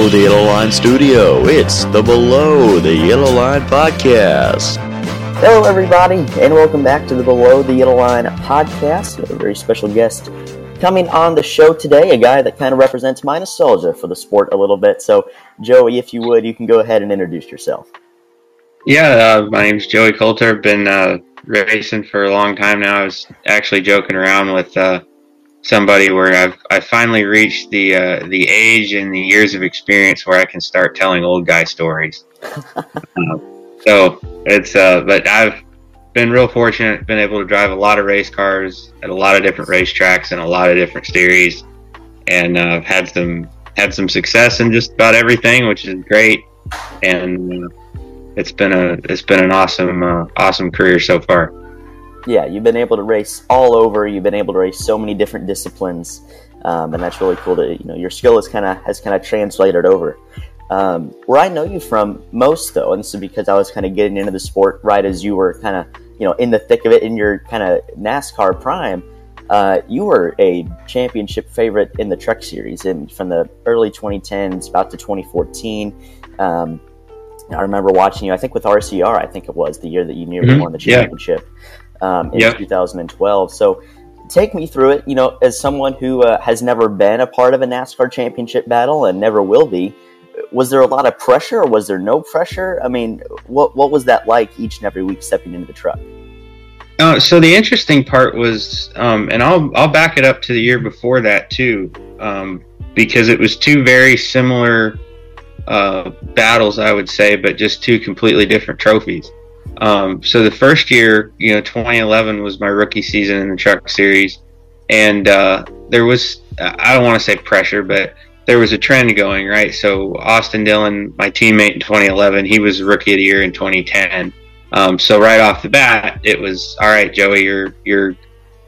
Below the Yellow Line studio, it's the Below the Yellow Line podcast. Hello, everybody, and welcome back to the Below the Yellow Line podcast. We a very special guest coming on the show today, a guy that kind of represents my nostalgia for the sport a little bit. So, Joey, if you would, you can go ahead and introduce yourself. Yeah, uh, my name's Joey Coulter. I've been uh, racing for a long time now. I was actually joking around with uh, somebody where I've I finally reached the uh, the age and the years of experience where I can start telling old guy stories. uh, so it's uh, but I've been real fortunate, been able to drive a lot of race cars at a lot of different racetracks and a lot of different series, and uh, I've had some had some success in just about everything, which is great. And uh, it's been a it's been an awesome uh, awesome career so far yeah, you've been able to race all over. You've been able to race so many different disciplines, um, and that's really cool. To you know, your skill is kind of has kind of translated over. Um, where I know you from most, though, and this is because I was kind of getting into the sport right as you were kind of you know in the thick of it in your kind of NASCAR prime. Uh, you were a championship favorite in the Truck Series, and from the early 2010s about to 2014. Um, I remember watching you. I think with RCR, I think it was the year that you nearly mm-hmm. won the championship. Yeah um, in yep. 2012. So take me through it. You know, as someone who uh, has never been a part of a NASCAR championship battle and never will be, was there a lot of pressure or was there no pressure? I mean, what what was that like each and every week stepping into the truck? Uh, so the interesting part was, um, and I'll I'll back it up to the year before that too, um, because it was two very similar uh, battles, I would say, but just two completely different trophies. Um, so the first year, you know, 2011 was my rookie season in the Truck Series, and uh, there was I don't want to say pressure, but there was a trend going right. So Austin Dillon, my teammate in 2011, he was rookie of the year in 2010. Um, so right off the bat, it was all right, Joey. Your your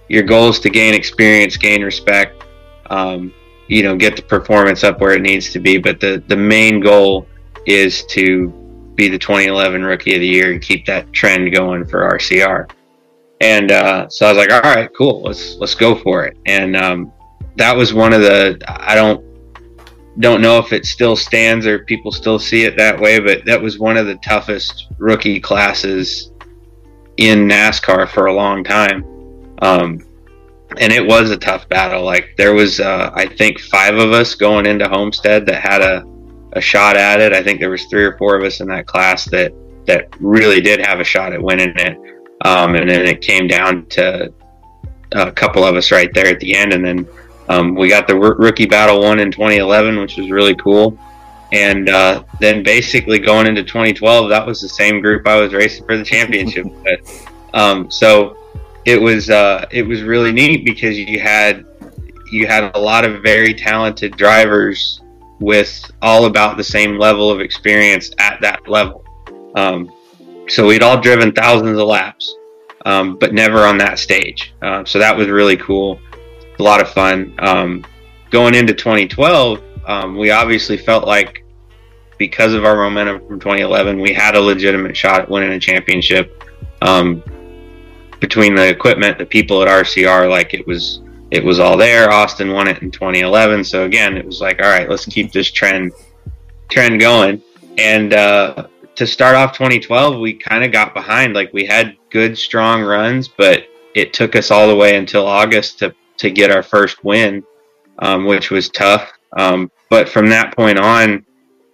your goal is to gain experience, gain respect. Um, you know, get the performance up where it needs to be. But the the main goal is to be the 2011 Rookie of the Year and keep that trend going for RCR. And uh, so I was like, all right, cool, let's let's go for it. And um, that was one of the I don't don't know if it still stands or people still see it that way, but that was one of the toughest rookie classes in NASCAR for a long time. Um, and it was a tough battle. Like there was, uh, I think, five of us going into Homestead that had a a shot at it. I think there was three or four of us in that class that that really did have a shot at winning it. Um, and then it came down to a couple of us right there at the end, and then um, we got the rookie battle one in 2011, which was really cool. And uh, then basically going into 2012, that was the same group I was racing for the championship with. Um, so it was uh, it was really neat because you had you had a lot of very talented drivers with all about the same level of experience at that level. Um, so we'd all driven thousands of laps, um, but never on that stage. Uh, so that was really cool. A lot of fun. Um, going into 2012, um, we obviously felt like because of our momentum from 2011, we had a legitimate shot at winning a championship. Um, between the equipment, the people at RCR, like it was it was all there. Austin won it in 2011. So again, it was like, all right, let's keep this trend trend going. And uh, to start off 2012, we kind of got behind. Like we had good, strong runs, but it took us all the way until August to to get our first win, um, which was tough. Um, but from that point on,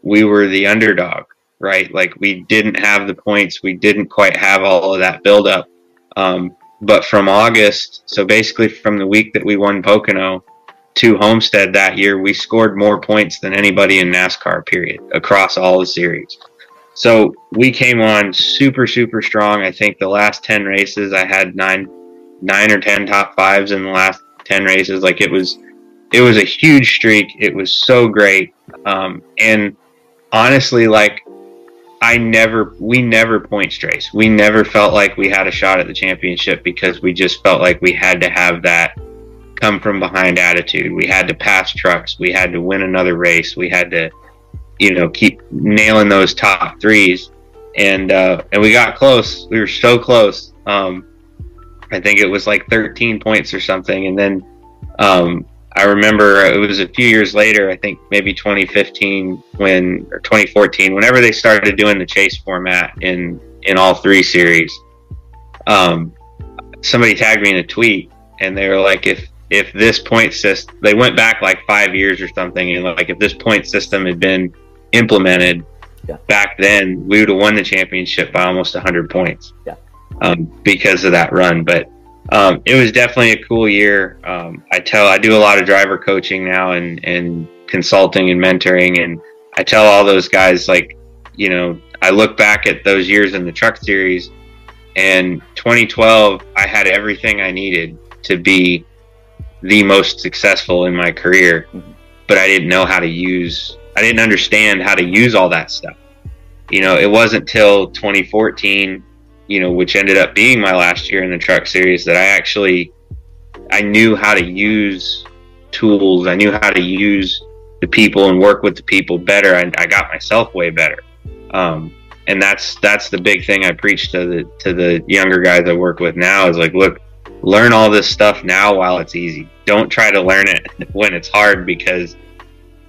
we were the underdog, right? Like we didn't have the points, we didn't quite have all of that buildup. Um, but from August, so basically from the week that we won Pocono to Homestead that year, we scored more points than anybody in NASCAR, period, across all the series. So we came on super, super strong. I think the last 10 races, I had nine, nine or 10 top fives in the last 10 races. Like it was, it was a huge streak. It was so great. Um, and honestly, like I never, we never point strays. We never felt like we had a shot at the championship because we just felt like we had to have that come from behind attitude. We had to pass trucks. We had to win another race. We had to, you know, keep nailing those top threes. And, uh, and we got close. We were so close. Um, I think it was like 13 points or something. And then, um, I remember it was a few years later, I think maybe 2015 when or 2014, whenever they started doing the chase format in in all three series. Um, somebody tagged me in a tweet, and they were like, if if this point system, they went back like five years or something, and like if this point system had been implemented Yeah. back then, we would have won the championship by almost 100 points. Yeah. Um, because of that run, but um, it was definitely a cool year. Um, I tell I do a lot of driver coaching now and and consulting and mentoring, and I tell all those guys like, you know, I look back at those years in the truck series, and 2012, I had everything I needed to be the most successful in my career, but I didn't know how to use. I didn't understand how to use all that stuff. You know, it wasn't till 2014 you know, which ended up being my last year in the truck series, that I actually I knew how to use tools. I knew how to use the people and work with the people better. I, I got myself way better, um, and that's that's the big thing I preach to the to the younger guys I work with now. Is like, look, learn all this stuff now while it's easy. Don't try to learn it when it's hard because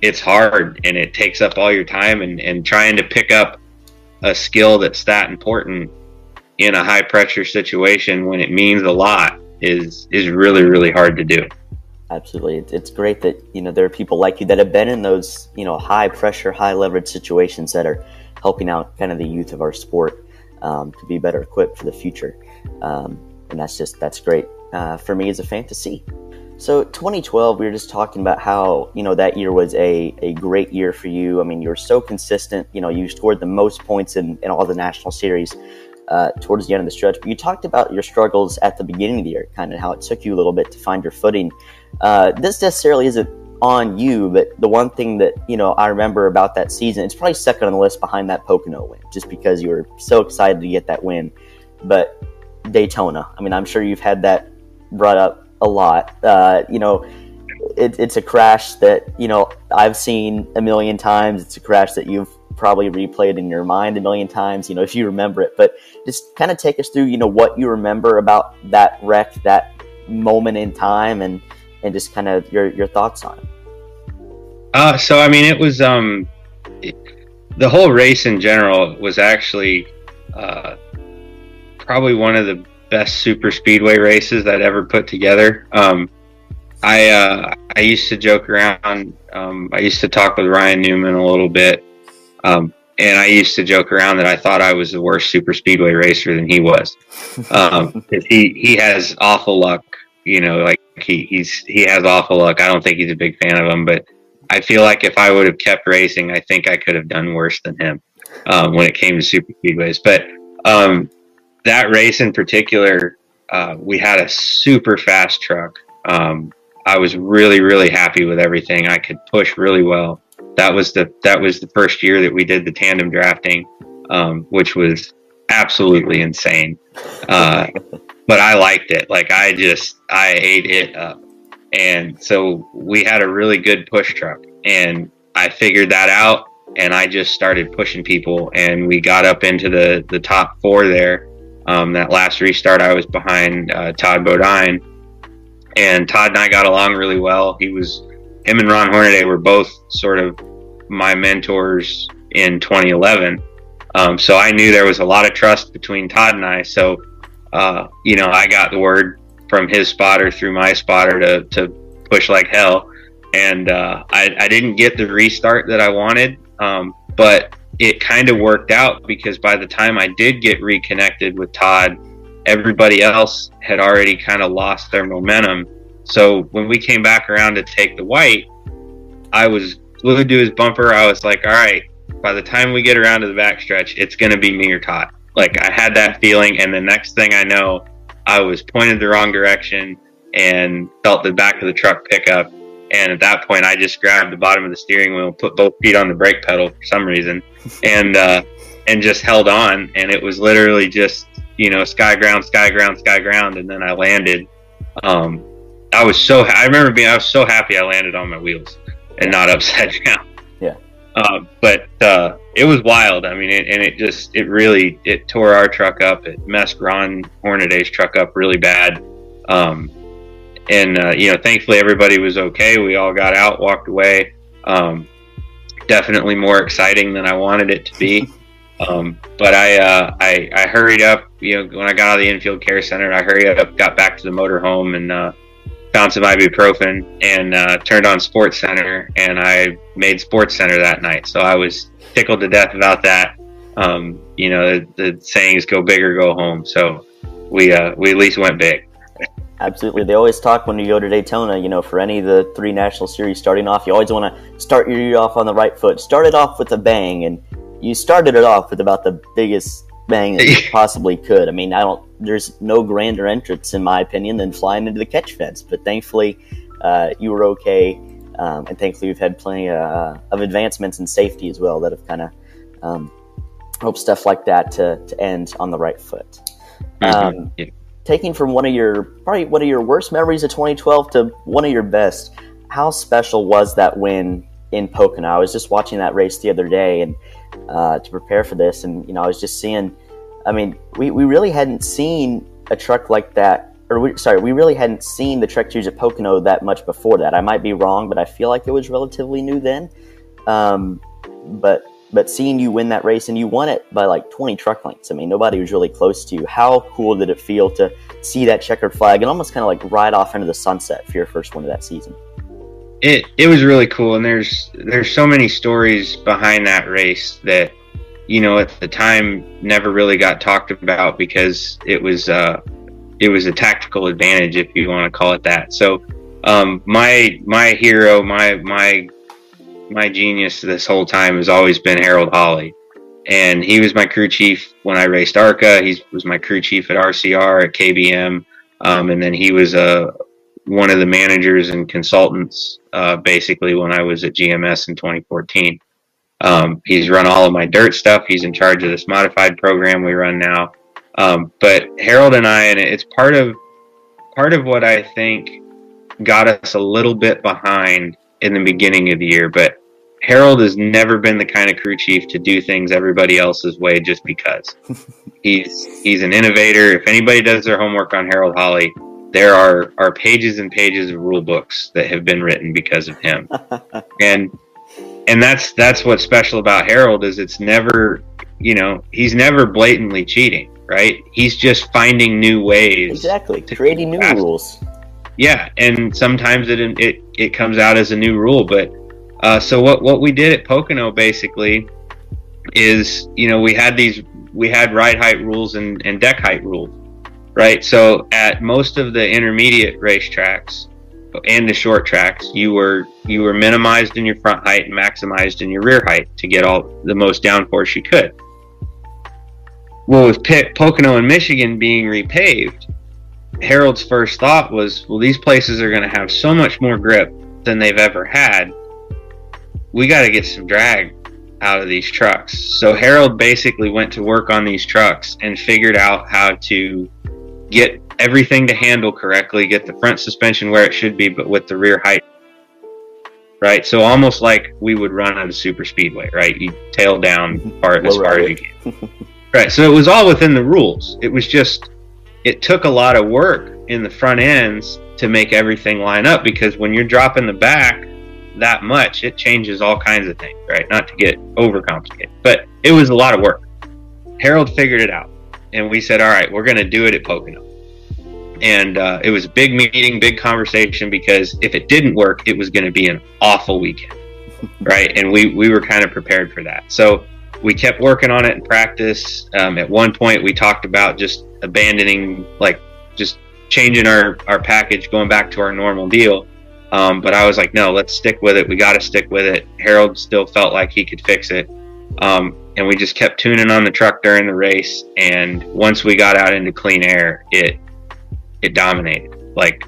it's hard and it takes up all your time and, and trying to pick up a skill that's that important in a high pressure situation when it means a lot is is really really hard to do. Absolutely, it's, great that you know there are people like you that have been in those you know high pressure, high leverage situations that are helping out kind of the youth of our sport um, to be better equipped for the future, um, and that's just that's great uh, for me as a fan to see. So 2012, we were just talking about how you know that year was a, a great year for you. I mean, you were so consistent. You know, you scored the most points in, in all the national series uh, towards the end of the stretch. But you talked about your struggles at the beginning of the year, kind of how it took you a little bit to find your footing. Uh, this necessarily isn't on you, but the one thing that you know I remember about that season, it's probably second on the list behind that Pocono win, just because you were so excited to get that win. But Daytona, I mean, I'm sure you've had that brought up a lot. Uh, you know, it, it's a crash that you know I've seen a million times. It's a crash that you've probably replayed in your mind a million times. You know, if you remember it, but just kind of take us through. You know, what you remember about that wreck, that moment in time, and and just kind of your your thoughts on it. Uh, so I mean, it was um, it, the whole race in general was actually uh, probably one of the best super speedway races I'd ever put together. Um, I uh, I used to joke around. Um, I used to talk with Ryan Newman a little bit, um, and I used to joke around that I thought I was the worst super speedway racer than he was. Um, he he has awful luck. You know, like he he's he has awful luck. I don't think he's a big fan of him, but I feel like if I would have kept racing, I think I could have done worse than him um, when it came to super speedways. But um, that race in particular, uh, we had a super fast truck. Um, I was really, really happy with everything. I could push really well. That was the that was the first year that we did the tandem drafting, um, which was absolutely insane. Uh, but I liked it. Like I just I ate it up. And so we had a really good push truck, and I figured that out, and I just started pushing people, and we got up into the the top four there. Um, that last restart, I was behind uh, Todd Bodine, and Todd and I got along really well. He was him and Ron Hornaday were both sort of my mentors in 2011. Um, so I knew there was a lot of trust between Todd and I. So, uh, you know, I got the word from his spotter through my spotter to, to push like hell. And uh, I, I didn't get the restart that I wanted, um, but it kind of worked out because by the time I did get reconnected with Todd, everybody else had already kind of lost their momentum. So when we came back around to take the white, I was glued to his bumper. I was like, all right, by the time we get around to the backstretch, it's going to be me or Todd. Like I had that feeling. And the next thing I know, I was pointed the wrong direction and felt the back of the truck pick up. And at that point, I just grabbed the bottom of the steering wheel, put both feet on the brake pedal for some reason, and uh, and just held on. And it was literally just you know sky ground, sky ground, sky ground, and then I landed. Um, I was so ha- I remember being I was so happy I landed on my wheels and not upside down. Yeah. Uh, but uh, it was wild. I mean, it, and it just it really it tore our truck up. It messed Ron Hornaday's truck up really bad. Um, and uh, you know, thankfully everybody was okay. We all got out, walked away. Um, definitely more exciting than I wanted it to be. Um, but I, uh, I, I hurried up. You know, when I got out of the infield care center, I hurried up, got back to the motorhome, and uh, found some ibuprofen and uh, turned on Sports Center, and I made Sports Center that night. So I was tickled to death about that. Um, you know, the, the sayings "go big or go home." So we uh, we at least went big. Absolutely. They always talk when you go to Daytona, you know, for any of the three national series starting off, you always want to start your year off on the right foot. Start it off with a bang, and you started it off with about the biggest bang that you possibly could. I mean, I don't, there's no grander entrance, in my opinion, than flying into the catch fence, but thankfully, uh, you were okay. Um, and thankfully, we've had plenty uh, of advancements in safety as well that have kind of um, hope stuff like that to, to end on the right foot. Mm-hmm. Um, taking from one of your probably one of your worst memories of 2012 to one of your best, how special was that win in Pocono? I was just watching that race the other day and uh, to prepare for this, and you know I was just seeing. I mean, we, we really hadn't seen a truck like that, or we, sorry, we really hadn't seen the Truck Series at Pocono that much before that. I might be wrong, but I feel like it was relatively new then. Um, but but seeing you win that race and you won it by like 20 truck lengths. I mean, nobody was really close to you. How cool did it feel to see that checkered flag and almost kind of like ride off into the sunset for your first win of that season? It it was really cool, and there's there's so many stories behind that race that you know at the time never really got talked about because it was uh, it was a tactical advantage if you want to call it that. So um, my my hero, my my my genius this whole time has always been Harold Holly. And he was my crew chief when I raced ARCA. He was my crew chief at RCR, at KBM. Um, and then he was uh, one of the managers and consultants uh, basically when I was at GMS in 2014. Um, he's run all of my dirt stuff. He's in charge of this modified program we run now. Um, but Harold and I, and it's part of part of what I think got us a little bit behind in the beginning of the year. But Harold has never been the kind of crew chief to do things everybody else's way just because. he's he's an innovator. If anybody does their homework on Harold Holly, there are are pages and pages of rule books that have been written because of him. and and that's that's what's special about Harold is it's never you know, he's never blatantly cheating, right? He's just finding new ways. Exactly. Creating new rules. Yeah, and sometimes it it it comes out as a new rule, but uh, so what what we did at Pocono basically is you know we had these we had ride height rules and, and deck height rules, right? So at most of the intermediate racetracks and the short tracks, you were you were minimized in your front height and maximized in your rear height to get all the most downforce you could. Well, with P- Pocono and Michigan being repaved, Harold's first thought was, well, these places are going to have so much more grip than they've ever had we got to get some drag out of these trucks. So Harold basically went to work on these trucks and figured out how to get everything to handle correctly, get the front suspension where it should be, but with the rear height. Right, so almost like we would run at a super speedway, right? You tail down as far as you can. right, so it was all within the rules. It was just, it took a lot of work in the front ends to make everything line up because when you're dropping the back, that much, it changes all kinds of things, right? Not to get overcomplicated, but it was a lot of work. Harold figured it out, and we said, all right, we're going to do it at Pocono. And uh, it was a big meeting, big conversation because if it didn't work, it was going to be an awful weekend, right? And we, we were kind of prepared for that. So we kept working on it in practice. Um, at one point, we talked about just abandoning, like, just changing our, our package, going back to our normal deal um, but I was like, no, let's stick with it. We got to stick with it. Harold still felt like he could fix it. Um, and we just kept tuning on the truck during the race. And once we got out into clean air, it it dominated. Like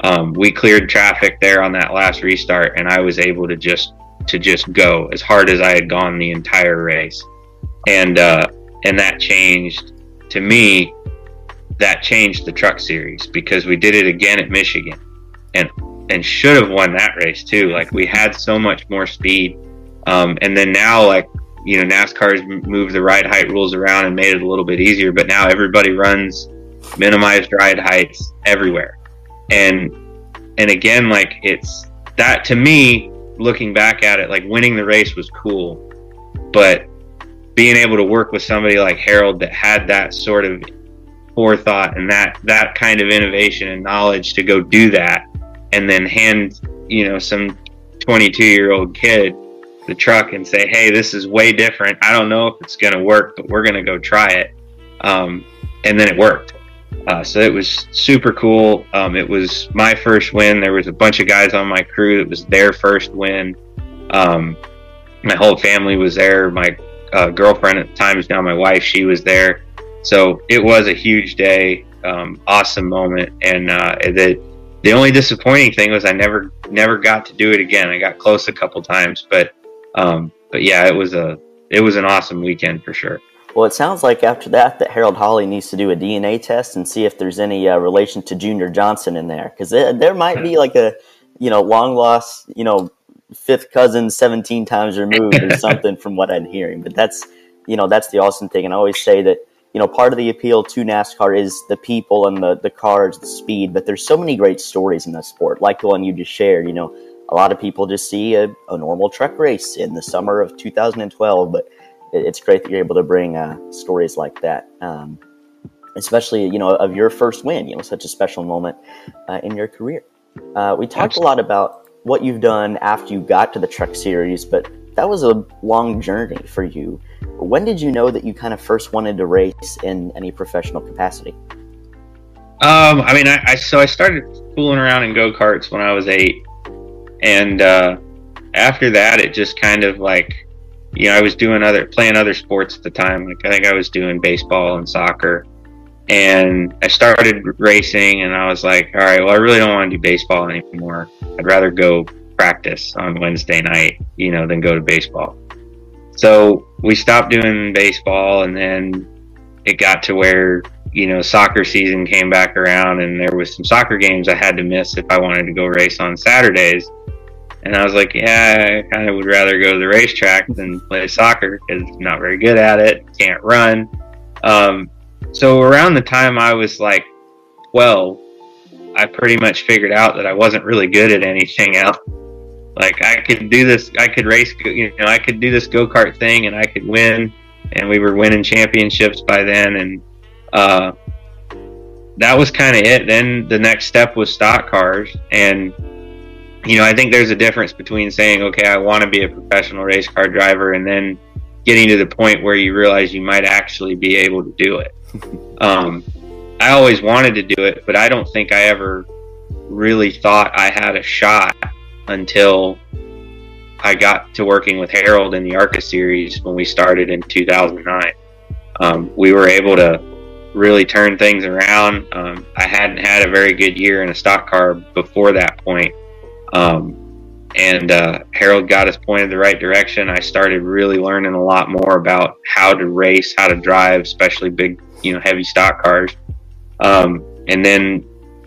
um, we cleared traffic there on that last restart, and I was able to just to just go as hard as I had gone the entire race. And uh, and that changed to me. That changed the truck series because we did it again at Michigan, and and should have won that race too. Like we had so much more speed, um, and then now like you know NASCAR's moved the ride height rules around and made it a little bit easier. But now everybody runs minimized ride heights everywhere, and and again, like it's that to me, looking back at it, like winning the race was cool, but being able to work with somebody like Harold that had that sort of forethought and that that kind of innovation and knowledge to go do that, and then hand you know some 22 year old kid the truck and say, "Hey, this is way different. I don't know if it's going to work, but we're going to go try it." Um, and then it worked. Uh, so it was super cool. Um, it was my first win. There was a bunch of guys on my crew. It was their first win. Um, my whole family was there. My uh, girlfriend at the time is now my wife. She was there. So it was a huge day, um, awesome moment. And uh, the the only disappointing thing was I never never got to do it again. I got close a couple times, but um, but yeah, it was a it was an awesome weekend for sure. Well, it sounds like after that that Harold Holly needs to do a DNA test and see if there's any uh, relation to Junior Johnson in there, because there might be like a you know long lost you know fifth cousin 17 times removed or something from what I'm hearing. But that's you know that's the awesome thing, and I always say that you know part of the appeal to NASCAR is the people and the the cars, the speed. But there's so many great stories in the sport, like the one you just shared. You know, a lot of people just see a, a normal truck race in the summer of 2012, but it's great that you're able to bring uh, stories like that, um, especially you know of your first win. You know, such a special moment uh, in your career. Uh, we talked Absolutely. a lot about what you've done after you got to the Truck Series, but that was a long journey for you. When did you know that you kind of first wanted to race in any professional capacity? Um, I mean, I, I so I started fooling around in go karts when I was eight, and uh, after that, it just kind of like you know, I was doing other playing other sports at the time. Like I think I was doing baseball and soccer. And I started racing and I was like, all right, well I really don't want to do baseball anymore. I'd rather go practice on Wednesday night, you know, than go to baseball. So we stopped doing baseball and then it got to where, you know, soccer season came back around and there was some soccer games I had to miss if I wanted to go race on Saturdays. And I was like, yeah, I kind of would rather go to the racetrack than play soccer because I'm not very good at it, can't run. Um, so around the time I was like 12, I pretty much figured out that I wasn't really good at anything else. Like I could do this, I could race, you know, I could do this go kart thing and I could win. And we were winning championships by then. And uh, that was kind of it. Then the next step was stock cars. And you know, I think there's a difference between saying, okay, I want to be a professional race car driver and then getting to the point where you realize you might actually be able to do it. um, I always wanted to do it, but I don't think I ever really thought I had a shot until I got to working with Harold in the ARCA series when we started in 2009. Um, we were able to really turn things around. Um, I hadn't had a very good year in a stock car before that point. Um, and uh, Harold got us pointed the right direction. I started really learning a lot more about how to race, how to drive, especially big, you know, heavy stock cars. Um, and then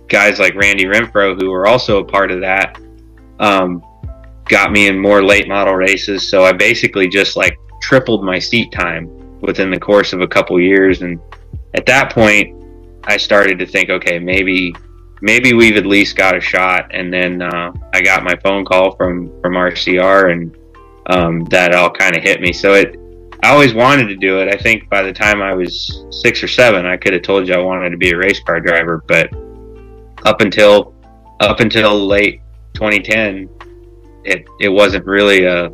guys like Randy Renfrow, who were also a part of that, um, got me in more late model races. So I basically just like tripled my seat time within the course of a couple years. And at that point, I started to think, okay, maybe maybe we've at least got a shot. And then uh, I got my phone call from from RCR, and um, that all kind of hit me. So it, I always wanted to do it. I think by the time I was six or seven, I could have told you I wanted to be a race car driver, but up until up until late 2010, it it wasn't really a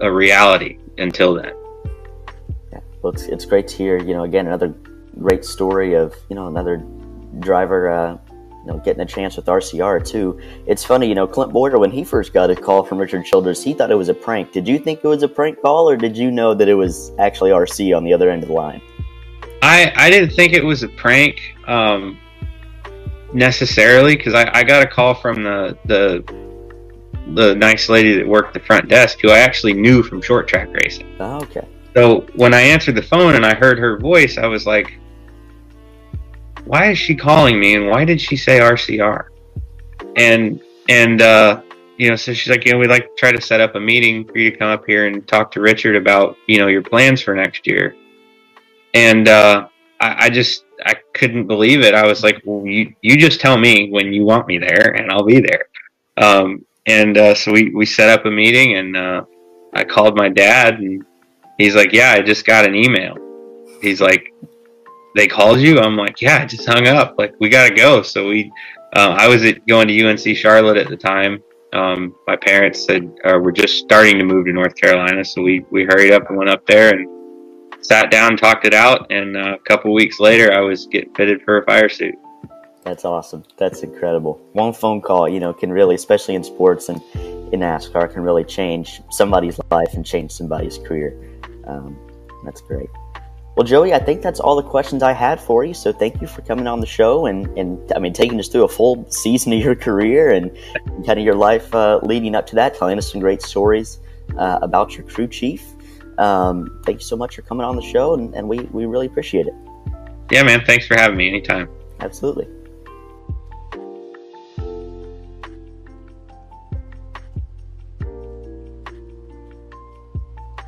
a reality until then. Yeah, well, it's, it's great to hear. You know, again, another great story of you know another driver uh, you know, getting a chance with RCR too. It's funny, you know, Clint Bowyer when he first got a call from Richard Childress, he thought it was a prank. Did you think it was a prank call, or did you know that it was actually RC on the other end of the line? I I didn't think it was a prank um, necessarily because I, I got a call from the the the nice lady that worked the front desk who I actually knew from short track racing. Oh, okay. So when I answered the phone and I heard her voice, I was like, why is she calling me and why did she say RCR? And and uh, you know, so she's like, you know, we'd like to try to set up a meeting for you to come up here and talk to Richard about you know your plans for next year. And uh, I, I just I couldn't believe it. I was like, well, you, you just tell me when you want me there and I'll be there. Um, and, uh, so we, we set up a meeting and, uh, I called my dad and he's like, yeah, I just got an email. He's like, they called you? I'm like, yeah, I just hung up. Like, we got to go. So we, uh, I was at, going to UNC Charlotte at the time. Um, my parents said, uh, we're just starting to move to North Carolina. So we, we hurried up and went up there and sat down, talked it out. And uh, a couple weeks later, I was getting fitted for a fire suit. That's awesome. That's incredible. One phone call, you know, can really, especially in sports and in NASCAR, can really change somebody's life and change somebody's career. Um, that's great. Well, Joey, I think that's all the questions I had for you. So thank you for coming on the show and, and I mean, taking us through a full season of your career and, kind of your life uh, leading up to that, telling us some great stories uh, about your crew chief. Um, thank you so much for coming on the show, and, and we, we really appreciate it. Yeah, man. Thanks for having me anytime. Absolutely.